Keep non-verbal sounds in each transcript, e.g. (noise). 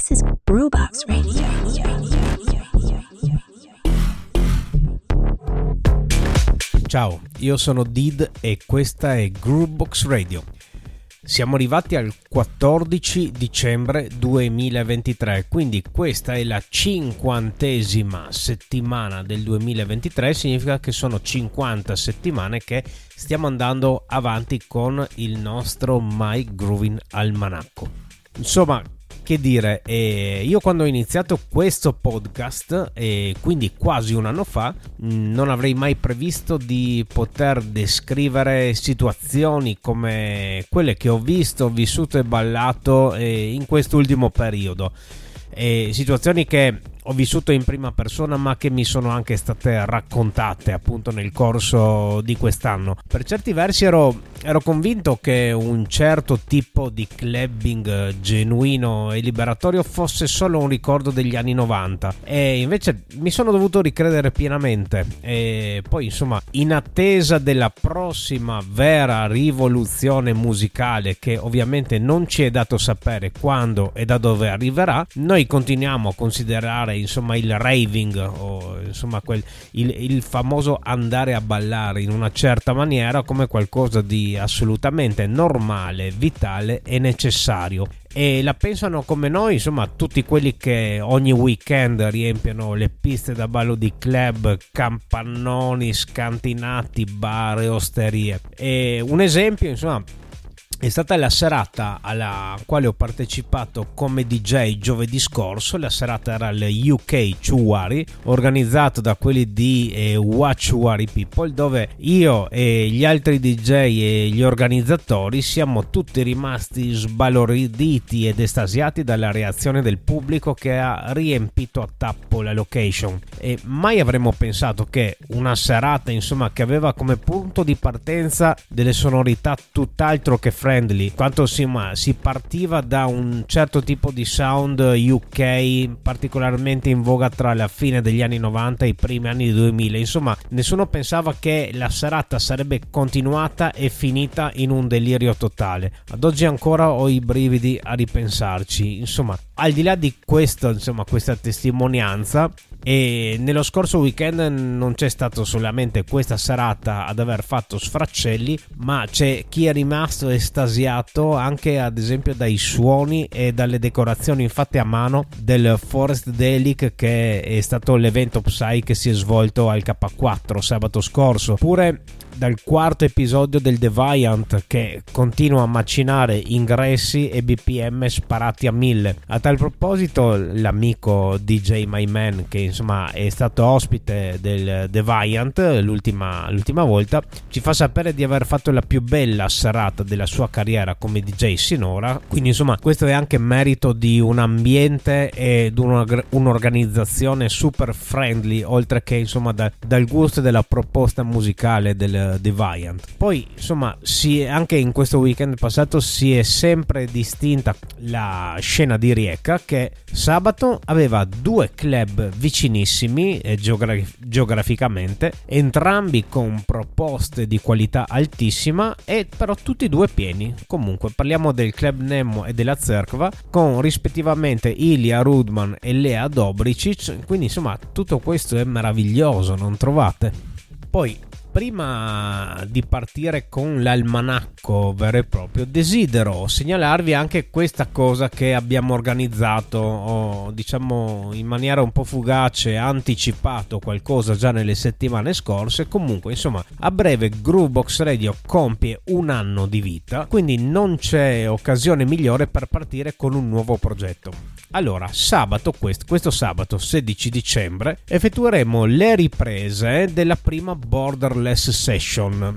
This is Brewbox Radio. Ciao, io sono Did e questa è Groovebox Radio. Siamo arrivati al 14 dicembre 2023, quindi questa è la cinquantesima settimana del 2023, significa che sono 50 settimane che stiamo andando avanti con il nostro My Grooving Almanacco. Insomma, che dire, eh, io quando ho iniziato questo podcast, eh, quindi quasi un anno fa, mm, non avrei mai previsto di poter descrivere situazioni come quelle che ho visto, vissuto e ballato eh, in quest'ultimo periodo. situazioni che ho vissuto in prima persona ma che mi sono anche state raccontate appunto nel corso di quest'anno. Per certi versi ero, ero convinto che un certo tipo di clubbing genuino e liberatorio fosse solo un ricordo degli anni 90 e invece mi sono dovuto ricredere pienamente e poi insomma in attesa della prossima vera rivoluzione musicale che ovviamente non ci è dato sapere quando e da dove arriverà, noi continuiamo a considerare insomma il raving o insomma quel, il, il famoso andare a ballare in una certa maniera come qualcosa di assolutamente normale, vitale e necessario e la pensano come noi, insomma, tutti quelli che ogni weekend riempiono le piste da ballo di club, campannoni, scantinati, bar e osterie. E un esempio, insomma, è stata la serata alla quale ho partecipato come DJ giovedì scorso. La serata era il UK Chuwari, organizzato da quelli di eh, Watch Wari People, dove io e gli altri DJ e gli organizzatori siamo tutti rimasti sbalorditi ed estasiati dalla reazione del pubblico che ha riempito a tappo la location. E mai avremmo pensato che una serata, insomma, che aveva come punto di partenza delle sonorità tutt'altro che fresche friendly, quanto si, si partiva da un certo tipo di sound UK particolarmente in voga tra la fine degli anni 90 e i primi anni 2000. Insomma, nessuno pensava che la serata sarebbe continuata e finita in un delirio totale. Ad oggi ancora ho i brividi a ripensarci. Insomma, al di là di questo, insomma, questa testimonianza, e nello scorso weekend non c'è stato solamente questa serata ad aver fatto sfraccelli, ma c'è chi è rimasto estasiato anche ad esempio dai suoni e dalle decorazioni fatte a mano del Forest Delic che è stato l'evento Psy che si è svolto al K4 sabato scorso. Pure dal quarto episodio del Deviant che continua a macinare ingressi e BPM sparati a mille. A tal proposito, l'amico DJ My Man, che insomma è stato ospite del Deviant l'ultima, l'ultima volta, ci fa sapere di aver fatto la più bella serata della sua carriera come DJ sinora. Quindi, insomma, questo è anche merito di un ambiente ed un'organizzazione super friendly, oltre che insomma da, dal gusto della proposta musicale del Deviant. Poi, insomma, si, anche in questo weekend passato si è sempre distinta la scena di Rijeka che sabato aveva due club vicinissimi eh, geograf- geograficamente, entrambi con proposte di qualità altissima e però tutti e due pieni. Comunque, parliamo del club Nemo e della Cerkva con rispettivamente Ilya Rudman e Lea Dobricic, quindi insomma tutto questo è meraviglioso, non trovate? Poi prima di partire con l'almanacco vero e proprio, desidero segnalarvi anche questa cosa che abbiamo organizzato, o diciamo in maniera un po' fugace, anticipato qualcosa già nelle settimane scorse. Comunque, insomma, a breve Groovebox Radio compie un anno di vita, quindi non c'è occasione migliore per partire con un nuovo progetto. Allora, sabato, questo, questo sabato 16 dicembre, effettueremo le riprese della prima Borderless Session,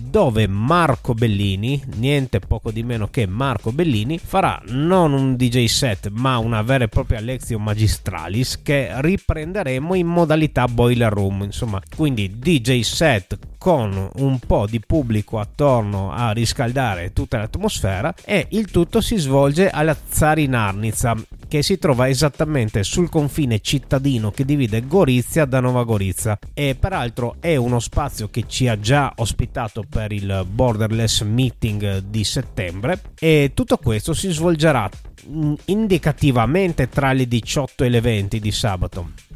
dove Marco Bellini, niente poco di meno che Marco Bellini, farà non un DJ set ma una vera e propria lezione magistralis che riprenderemo in modalità boiler room, insomma, quindi DJ set con un po' di pubblico attorno a riscaldare tutta l'atmosfera e il tutto si svolge alla Zarinarnica che si trova esattamente sul confine cittadino che divide Gorizia da Nova Gorizia e peraltro è uno spazio che ci ha già ospitato per il Borderless Meeting di settembre e tutto questo si svolgerà indicativamente tra le 18 e le 20 di sabato.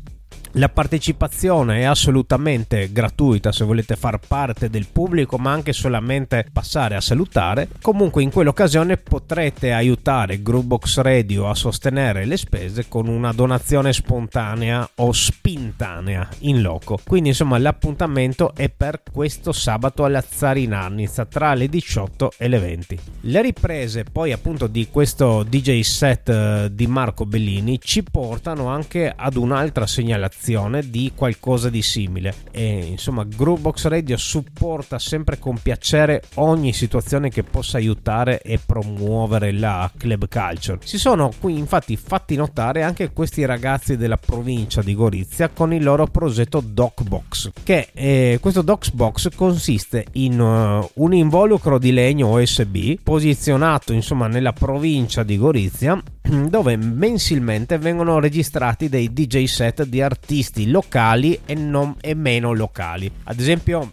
La partecipazione è assolutamente gratuita se volete far parte del pubblico, ma anche solamente passare a salutare. Comunque in quell'occasione potrete aiutare Groovebox Radio a sostenere le spese con una donazione spontanea o spintanea in loco. Quindi insomma l'appuntamento è per questo sabato alla Zarinarnizza tra le 18 e le 20. Le riprese poi appunto di questo DJ set eh, di Marco Bellini ci portano anche ad un'altra segnalazione di qualcosa di simile e insomma Groovebox Radio supporta sempre con piacere ogni situazione che possa aiutare e promuovere la club culture. Si sono qui infatti fatti notare anche questi ragazzi della provincia di Gorizia con il loro progetto Docbox che eh, questo Docbox consiste in uh, un involucro di legno OSB posizionato insomma nella provincia di Gorizia (clears throat) dove mensilmente vengono registrati dei DJ set di artisti locali e, non, e meno locali. Ad esempio,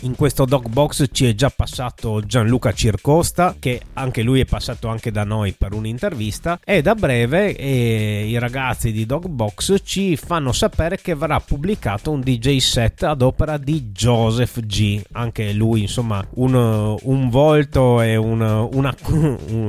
in questo dog box ci è già passato Gianluca Circosta che anche lui è passato anche da noi per un'intervista e da breve eh, i ragazzi di dog box ci fanno sapere che verrà pubblicato un DJ set ad opera di Joseph G anche lui insomma un, un volto e un, una, un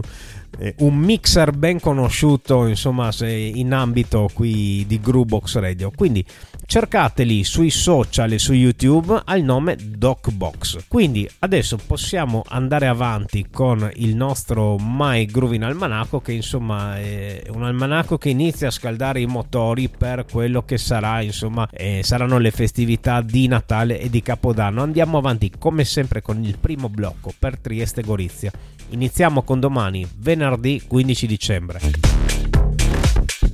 un mixer ben conosciuto insomma in ambito qui di Groovebox Radio. Quindi cercateli sui social e su YouTube al nome DocBox. Quindi adesso possiamo andare avanti con il nostro My Grooving Almanacco che insomma è un almanacco che inizia a scaldare i motori per quello che sarà insomma eh, saranno le festività di Natale e di Capodanno. Andiamo avanti come sempre con il primo blocco per Trieste Gorizia iniziamo con domani venerdì 15 dicembre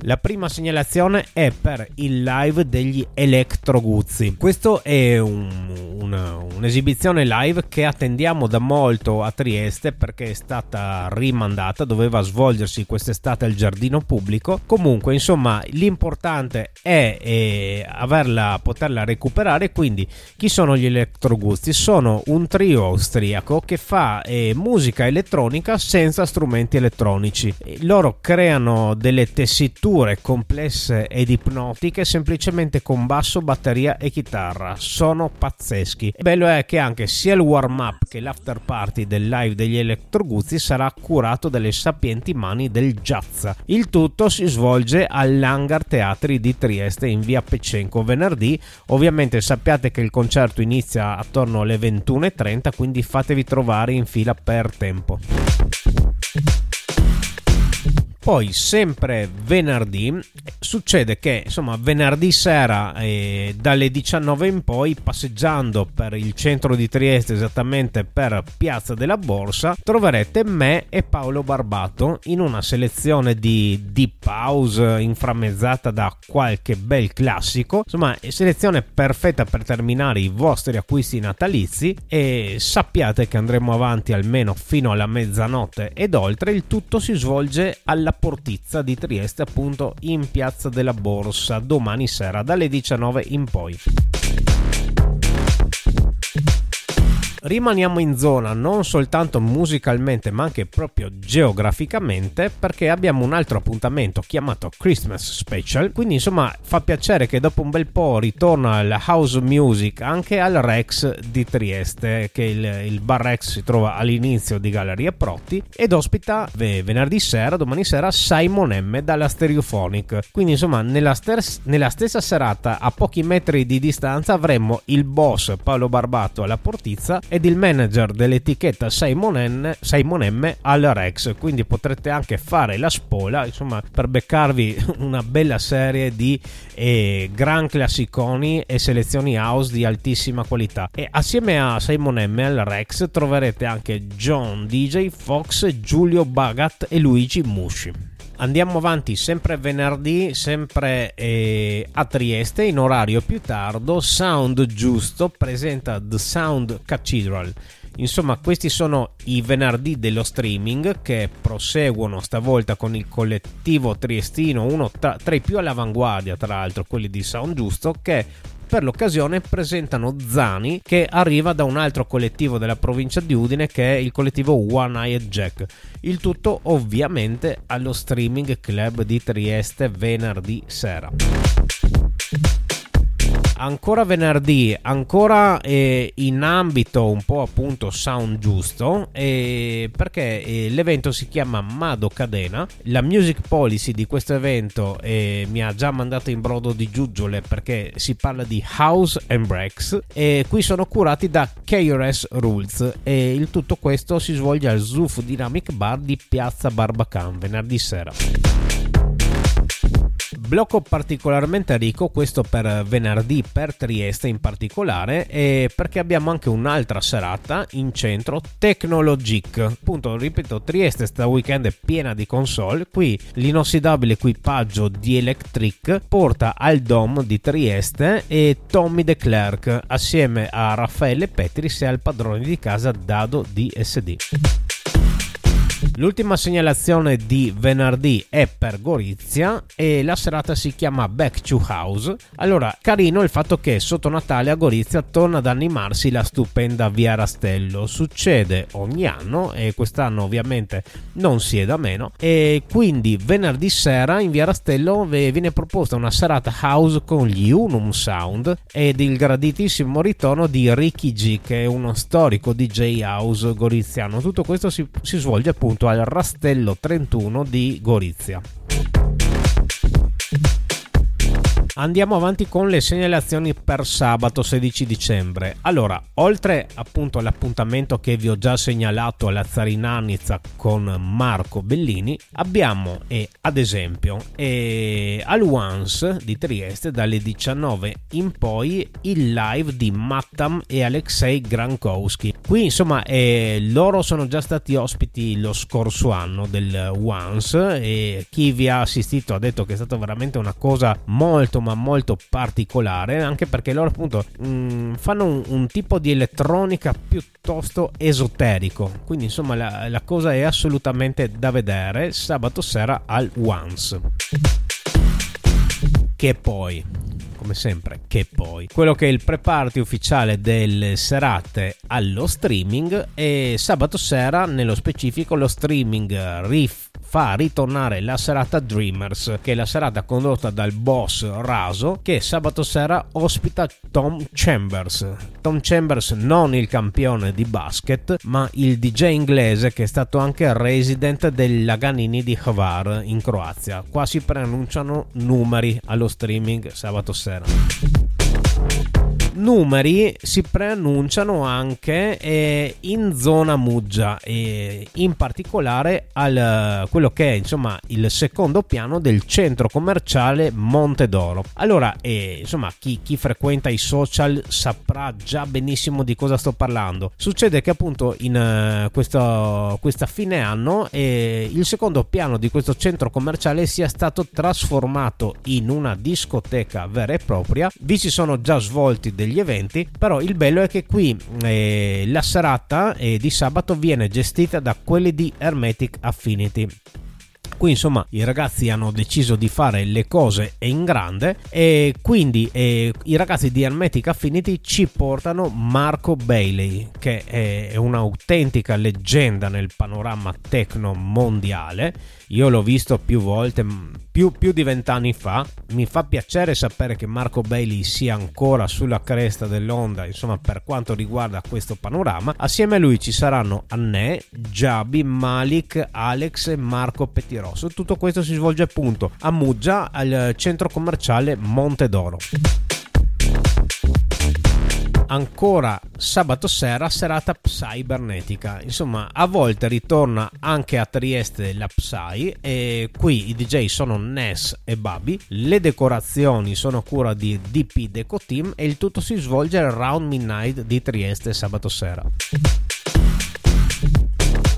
la prima segnalazione è per il live degli Electro Guzzi. Questo è un, una, un'esibizione live che attendiamo da molto a Trieste perché è stata rimandata, doveva svolgersi quest'estate al giardino pubblico. Comunque, insomma, l'importante è, è averla, poterla recuperare. Quindi, chi sono gli Electro Guzzi? Sono un trio austriaco che fa eh, musica elettronica senza strumenti elettronici. Loro creano delle tessiture strutture complesse ed ipnotiche semplicemente con basso, batteria e chitarra. Sono pazzeschi. Il bello è che anche sia il warm up che l'after party del live degli Electroguzzi sarà curato dalle sapienti mani del Jazza. Il tutto si svolge all'Hangar Teatri di Trieste in via Pecenco venerdì. Ovviamente sappiate che il concerto inizia attorno alle 21.30, quindi fatevi trovare in fila per tempo. Poi, sempre venerdì, succede che insomma venerdì sera eh, dalle 19 in poi, passeggiando per il centro di Trieste, esattamente per Piazza della Borsa, troverete me e Paolo Barbato in una selezione di deep house inframmezzata da qualche bel classico. Insomma, selezione perfetta per terminare i vostri acquisti natalizi e sappiate che andremo avanti almeno fino alla mezzanotte ed oltre. Il tutto si svolge alla Portizza di Trieste, appunto in Piazza della Borsa, domani sera dalle 19 in poi. Rimaniamo in zona non soltanto musicalmente ma anche proprio geograficamente perché abbiamo un altro appuntamento chiamato Christmas Special. Quindi insomma fa piacere che dopo un bel po' ritorna al house music anche al Rex di Trieste che il, il bar Rex si trova all'inizio di Galleria Protti ed ospita venerdì sera domani sera Simon M dalla Stereophonic. Quindi insomma nella, stes- nella stessa serata a pochi metri di distanza avremo il boss Paolo Barbato alla Portizza ed il manager dell'etichetta Simon, M al Rex. Quindi potrete anche fare la spola insomma per beccarvi (laughs) una bella serie di eh, gran classiconi e selezioni house di altissima qualità. E assieme a Simon M al Rex troverete anche John DJ Fox Giulio Bagat e Luigi Mushi andiamo avanti sempre venerdì, sempre eh, a Trieste in orario più tardo. Sound Giusto presenta The Sound Cathedral. Insomma, questi sono i venerdì dello streaming che proseguono stavolta con il collettivo triestino, uno tra, tra i più all'avanguardia, tra l'altro, quelli di Sound Giusto, che per l'occasione presentano Zani che arriva da un altro collettivo della provincia di Udine che è il collettivo One Eyed Jack. Il tutto ovviamente allo streaming club di Trieste venerdì sera ancora venerdì, ancora eh, in ambito un po' appunto sound giusto, eh, perché eh, l'evento si chiama Mado Cadena. La music policy di questo evento eh, mi ha già mandato in brodo di giuggiole perché si parla di house and breaks e qui sono curati da KRS Rules e il tutto questo si svolge al Zuf Dynamic Bar di Piazza Barbacan venerdì sera. Blocco particolarmente ricco, questo per venerdì per Trieste in particolare, perché abbiamo anche un'altra serata in centro, Technologic. Appunto, ripeto, Trieste sta weekend è piena di console. Qui l'inossidabile equipaggio di Electric porta al Dom di Trieste e Tommy De Klerk assieme a Raffaele Petris e al padrone di casa Dado DSD. L'ultima segnalazione di venerdì è per Gorizia e la serata si chiama Back to House. Allora, carino il fatto che sotto Natale a Gorizia torna ad animarsi la stupenda Via Rastello. Succede ogni anno e quest'anno ovviamente non si è da meno. E quindi venerdì sera in Via Rastello viene proposta una serata house con gli Unum Sound ed il graditissimo ritorno di Ricky G, che è uno storico DJ house goriziano. Tutto questo si, si svolge appunto al Rastello 31 di Gorizia. Andiamo avanti con le segnalazioni per sabato 16 dicembre. Allora, oltre appunto all'appuntamento che vi ho già segnalato alla Zarinanizza con Marco Bellini, abbiamo eh, ad esempio eh, al Once di Trieste dalle 19 in poi il live di Mattam e Alexei Grankowski. Qui insomma eh, loro sono già stati ospiti lo scorso anno del Once e chi vi ha assistito ha detto che è stata veramente una cosa molto ma molto particolare anche perché loro appunto mh, mm, fanno un, un, tipo di elettronica piuttosto esoterico. Quindi insomma la, la cosa è assolutamente da vedere sabato sera al Once. Che poi come sempre che poi quello che è il pre-party ufficiale delle serate allo streaming e sabato sera nello specifico lo streaming riff fa ritornare la serata Dreamers, che è la serata condotta dal boss Raso, che sabato sera ospita Tom Chambers. Tom Chambers non il campione di basket, ma il DJ inglese che è stato anche resident del Laganini di Hvar in Croazia. Qua si preannunciano numeri allo streaming sabato sera いな。Numeri si preannunciano anche eh, in zona Muggia e in particolare al quello che è insomma il secondo piano del centro commerciale Monte d'Oro. Allora, eh, insomma, chi, chi, frequenta i social saprà già benissimo di cosa sto parlando. Succede che appunto in uh, questo, questa fine anno eh, il secondo piano di questo centro commerciale sia stato trasformato in una discoteca vera e propria. Vi si sono già svolti degli degli eventi, però il bello è che qui eh, la serata eh, di sabato viene gestita da quelli di Hermetic Affinity. Qui insomma i ragazzi hanno deciso di fare le cose in grande e quindi eh, i ragazzi di Hermetic Affinity ci portano Marco Bailey che è un'autentica leggenda nel panorama techno mondiale. Io l'ho visto più volte, più, più di vent'anni fa. Mi fa piacere sapere che Marco Bailey sia ancora sulla cresta dell'onda, insomma, per quanto riguarda questo panorama. Assieme a lui ci saranno Anne, Jabi, Malik, Alex e Marco Pettirosso. Tutto questo si svolge appunto a Muggia, al centro commerciale Monte d'Oro ancora sabato sera serata cybernetica insomma a volte ritorna anche a Trieste la Psy e qui i DJ sono Ness e Babi. Le decorazioni sono a cura di DP Deco Team e il tutto si svolge al Round Midnight di Trieste sabato sera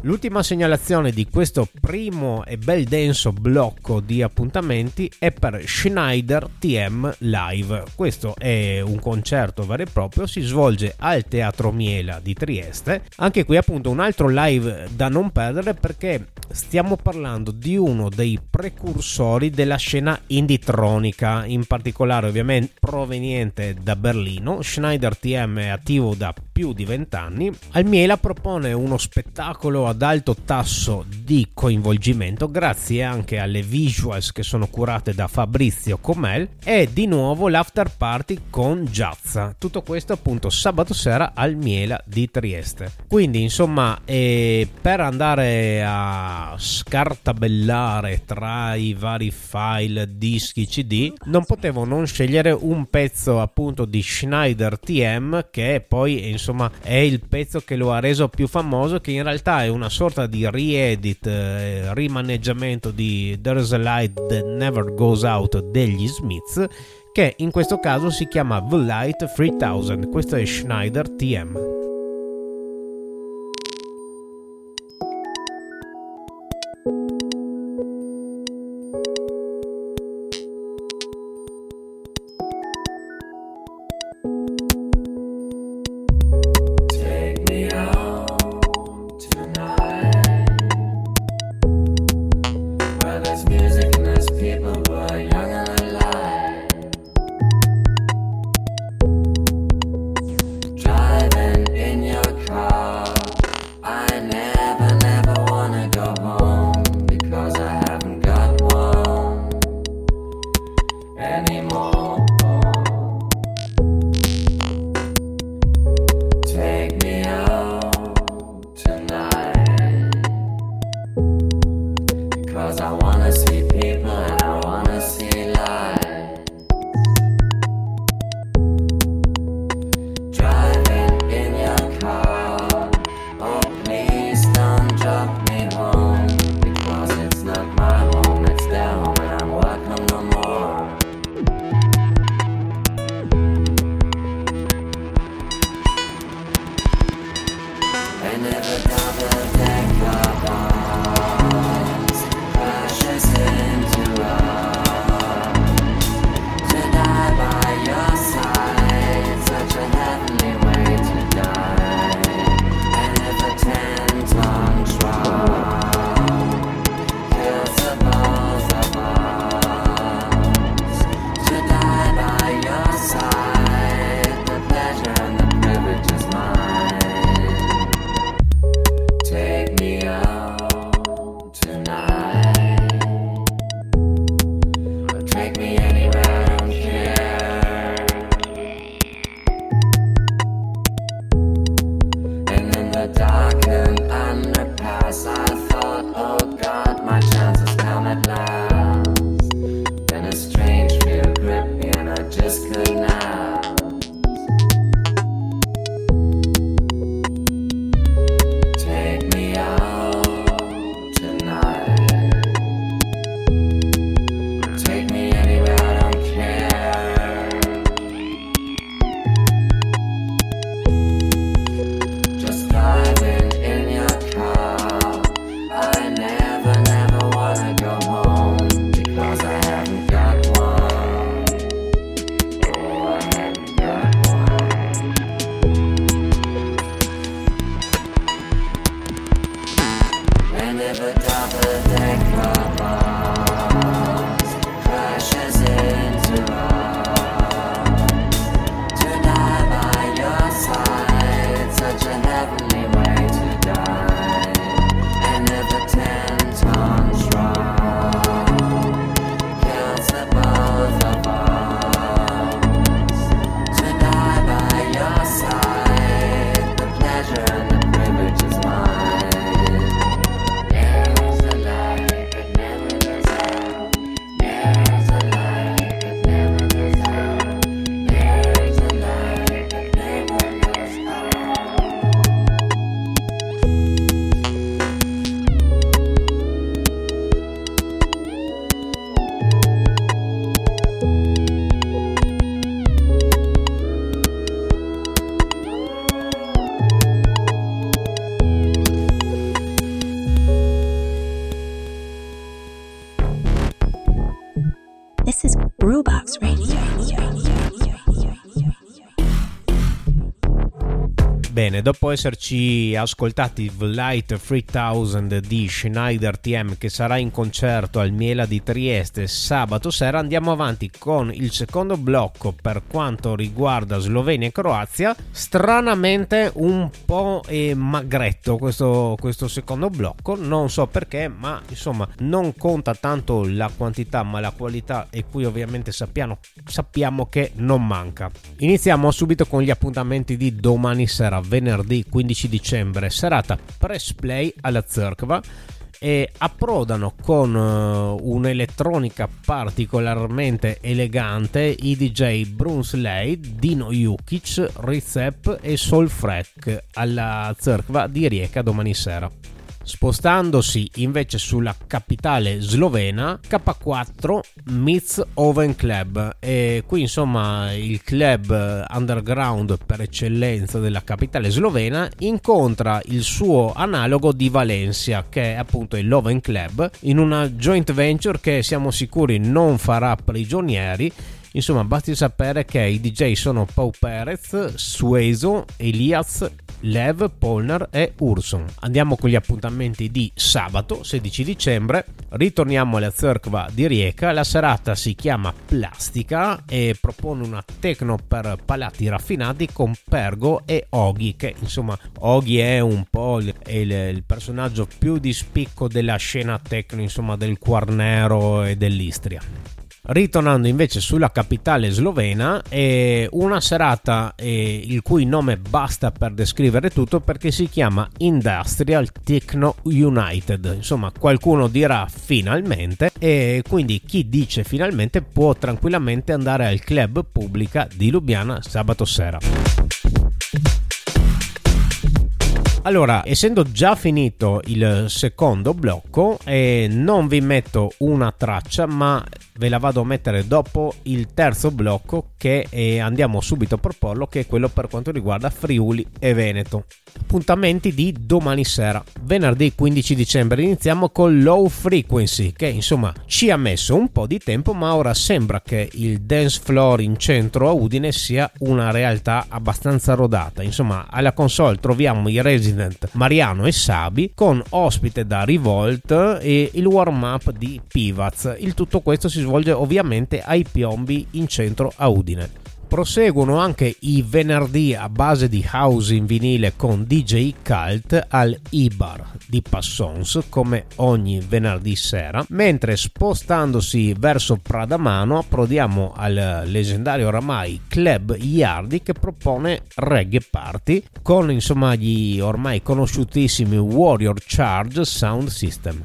L'ultima segnalazione di questo primo e bel denso blocco di appuntamenti è per Schneider TM Live. Questo è un concerto vero e proprio, si svolge al Teatro Miela di Trieste. Anche qui appunto un altro live da non perdere perché stiamo parlando di uno dei precursori della scena inditronica, in particolare ovviamente proveniente da Berlino. Schneider TM è attivo da più di vent'anni. Al Miela propone uno spettacolo ad alto tasso di coinvolgimento grazie anche alle visuals che sono curate da Fabrizio Comel e di nuovo l'after party con Giazza. Tutto questo appunto sabato sera al Miela di Trieste. Quindi insomma eh, per andare a scartabellare tra i vari file, dischi, CD, non potevo non scegliere un pezzo appunto di Schneider TM che poi insomma è il pezzo che lo ha reso più famoso che in realtà è una sorta di re-edit, eh, rimaneggiamento di There's a Light That Never Goes Out degli Smiths che in questo caso si chiama The Light 3000, questo è Schneider TM. Dopo esserci ascoltati The Light 3000 di Schneider TM che sarà in concerto al Miela di Trieste sabato sera, andiamo avanti con il secondo blocco per quanto riguarda Slovenia e Croazia. Stranamente un po' magretto questo, questo secondo blocco, non so perché, ma insomma non conta tanto la quantità ma la qualità e qui ovviamente sappiamo, sappiamo che non manca. Iniziamo subito con gli appuntamenti di domani sera venerdì 15 dicembre, serata press play alla Zerkva e approdano con uh, un'elettronica particolarmente elegante i DJ Brunsley, Dino Jukic, Rizep e Solfrek alla Zerkva di Rijeka domani sera spostandosi invece sulla capitale slovena K4 Meets Oven Club. E qui insomma il club underground per eccellenza della capitale slovena incontra il suo analogo di Valencia che è appunto il Oven Club in una joint venture che siamo sicuri non farà prigionieri Insomma, basti sapere che i DJ sono Pau Perez, Sueso, Elias, Lev, Polnar e Urson. Andiamo con gli appuntamenti di sabato 16 dicembre. Ritorniamo alla Zerkva di Rijeka. La serata si chiama Plastica e propone una techno per palati raffinati con Pergo e Oghi. Che insomma, Oghi è un po' il, il, il personaggio più di spicco della scena techno, insomma, del Quarnero e dell'Istria. Ritornando invece sulla capitale slovena, è una serata eh, il cui nome basta per descrivere tutto perché si chiama Industrial Techno United. Insomma, qualcuno dirà finalmente e quindi chi dice finalmente può tranquillamente andare al club pubblica di Lubiana sabato sera. Allora, essendo già finito il secondo blocco, eh, non vi metto una traccia, ma ve la vado a mettere dopo il terzo blocco che eh, andiamo subito a proporlo, che è quello per quanto riguarda Friuli e Veneto. Appuntamenti di domani sera, venerdì 15 dicembre, iniziamo con Low Frequency, che insomma ci ha messo un po' di tempo, ma ora sembra che il dance floor in centro a Udine sia una realtà abbastanza rodata. Insomma, alla console troviamo i resi Resident Mariano e Sabi con ospite da Revolt e il warm up di Pivaz. Il tutto questo si svolge ovviamente ai piombi in centro a Udine. Proseguono anche i venerdì a base di house in vinile con DJ Cult al Ibar di Passons come ogni venerdì sera, mentre spostandosi verso Pradamano approdiamo al leggendario oramai Club Yardi che propone reggae party con insomma gli ormai conosciutissimi Warrior Charge Sound System.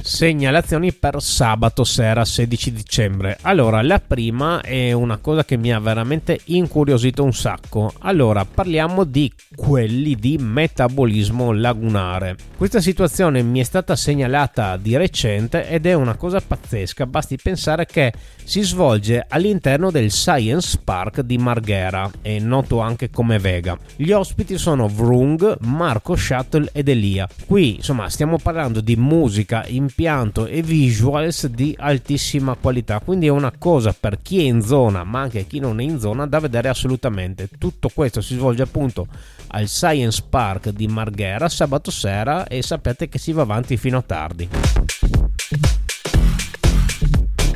Segnalazioni per sabato sera 16 dicembre. Allora, la prima è una cosa che mi ha veramente incuriosito un sacco. Allora, parliamo di quelli di metabolismo lagunare. Questa situazione mi è stata segnalata di recente ed è una cosa pazzesca. Basti pensare che si svolge all'interno del Science Park di Marghera, è noto anche come Vega. Gli ospiti sono Vrung, Marco Shuttle ed Elia. Qui, insomma, stiamo parlando di musica, impianto e visuals di altissima qualità, quindi è una cosa per chi è in zona, ma anche chi non è in zona da vedere assolutamente. Tutto questo si svolge appunto al Science Park di Marghera sabato sera e sapete che si va avanti fino a tardi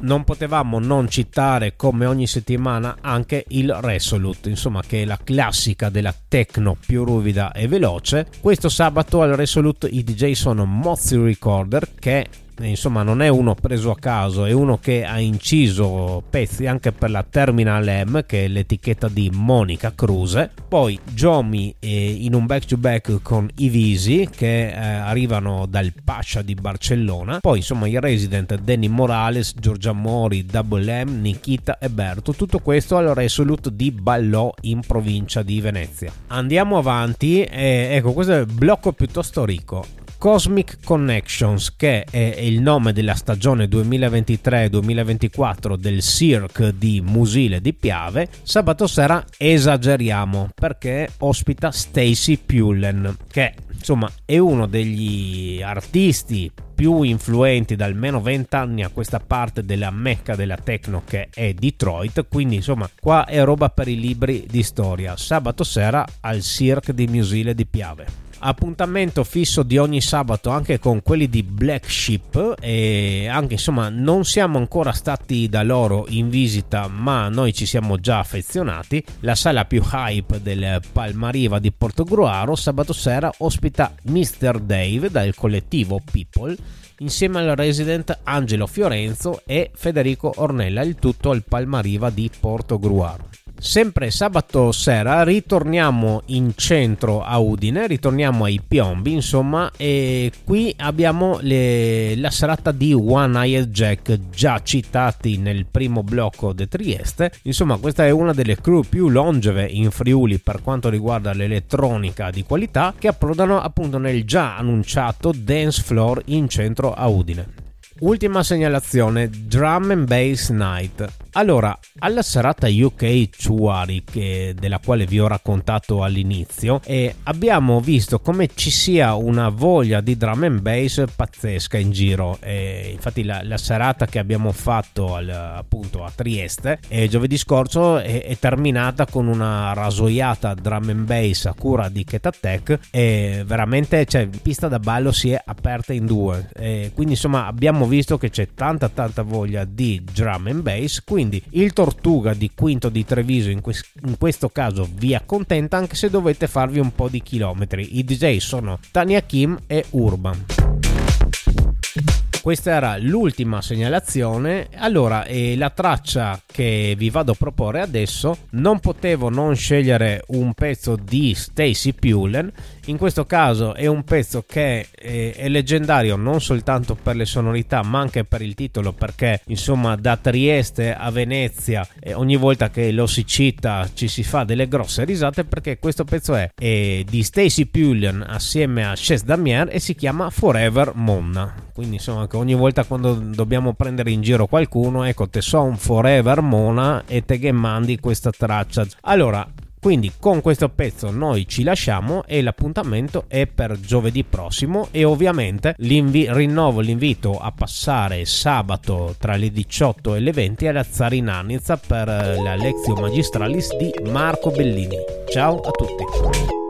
non potevamo non citare come ogni settimana anche il Resolute, insomma che è la classica della techno più ruvida e veloce. Questo sabato al Resolute i DJ sono Mozzi Recorder che insomma non è uno preso a caso, è uno che ha inciso pezzi anche per la Terminal M, che è l'etichetta di Monica Cruse. Poi Jomi in un back to back con i Visi che eh, arrivano dal Pascia di Barcellona. Poi insomma i Resident Danny Morales, Giorgia Mori, Double M, Nikita e Berto. Tutto questo al Resolute di Ballò in provincia di Venezia. Andiamo avanti, eh, ecco questo è il blocco piuttosto ricco. Cosmic Connections, che è il nome della stagione 2023-2024 del Cirque di Musile di Piave, sabato sera esageriamo perché ospita Stacy Pullen, che insomma è uno degli artisti più influenti da almeno 20 anni a questa parte della mecca della techno che è Detroit, quindi insomma qua è roba per i libri di storia. Sabato sera al Cirque di Musile di Piave appuntamento fisso di ogni sabato anche con quelli di Black Sheep e anche insomma non siamo ancora stati da loro in visita ma noi ci siamo già affezionati la sala più hype del Palmariva di Portogruaro sabato sera ospita Mr. Dave dal collettivo People insieme al resident Angelo Fiorenzo e Federico Ornella il tutto al Palmariva di Portogruaro Sempre sabato sera ritorniamo in centro a Udine, ritorniamo ai Piombi, insomma, e qui abbiamo le, la serata di One Eyed Jack, già citati nel primo blocco di Trieste. Insomma, questa è una delle crew più longeve in Friuli per quanto riguarda l'elettronica di qualità, che approdano appunto nel già annunciato Dance Floor in centro a Udine. Ultima segnalazione, Drum and Bass Night. Allora, alla serata UK Chuari, della quale vi ho raccontato all'inizio, eh, abbiamo visto come ci sia una voglia di drum and bass pazzesca in giro. Eh, infatti, la, la, serata che abbiamo fatto al, appunto a Trieste eh, giovedì scorso è, è, terminata con una rasoiata drum and bass a cura di Ketatech e veramente cioè, pista da ballo si è aperta in due. quindi, insomma, abbiamo visto che c'è tanta, tanta voglia di drum and bass. Quindi quindi il Tortuga di Quinto di Treviso in, que- in, questo caso vi accontenta anche se dovete farvi un po' di chilometri. I DJ sono Tania Kim e Urban questa era l'ultima segnalazione. Allora, eh, la traccia che vi vado a proporre adesso non potevo non scegliere un pezzo di Stacy Pulen. In questo caso è un pezzo che eh, è leggendario non soltanto per le sonorità, ma anche per il titolo, perché insomma da Trieste a Venezia eh, ogni volta che lo si cita ci si fa delle grosse risate perché questo pezzo è, è di Stacy Pulen assieme a Ches Damier e si chiama Forever Monna. Quindi insomma che ogni volta quando dobbiamo prendere in giro qualcuno, ecco, te son forever mona e te che mandi questa traccia. Allora, quindi con questo pezzo noi ci lasciamo e l'appuntamento è per giovedì prossimo e ovviamente l'invi- rinnovo l'invito a passare sabato tra le 18 e le 20 alla Zarinanizza per la lezione magistralis di Marco Bellini. Ciao a tutti!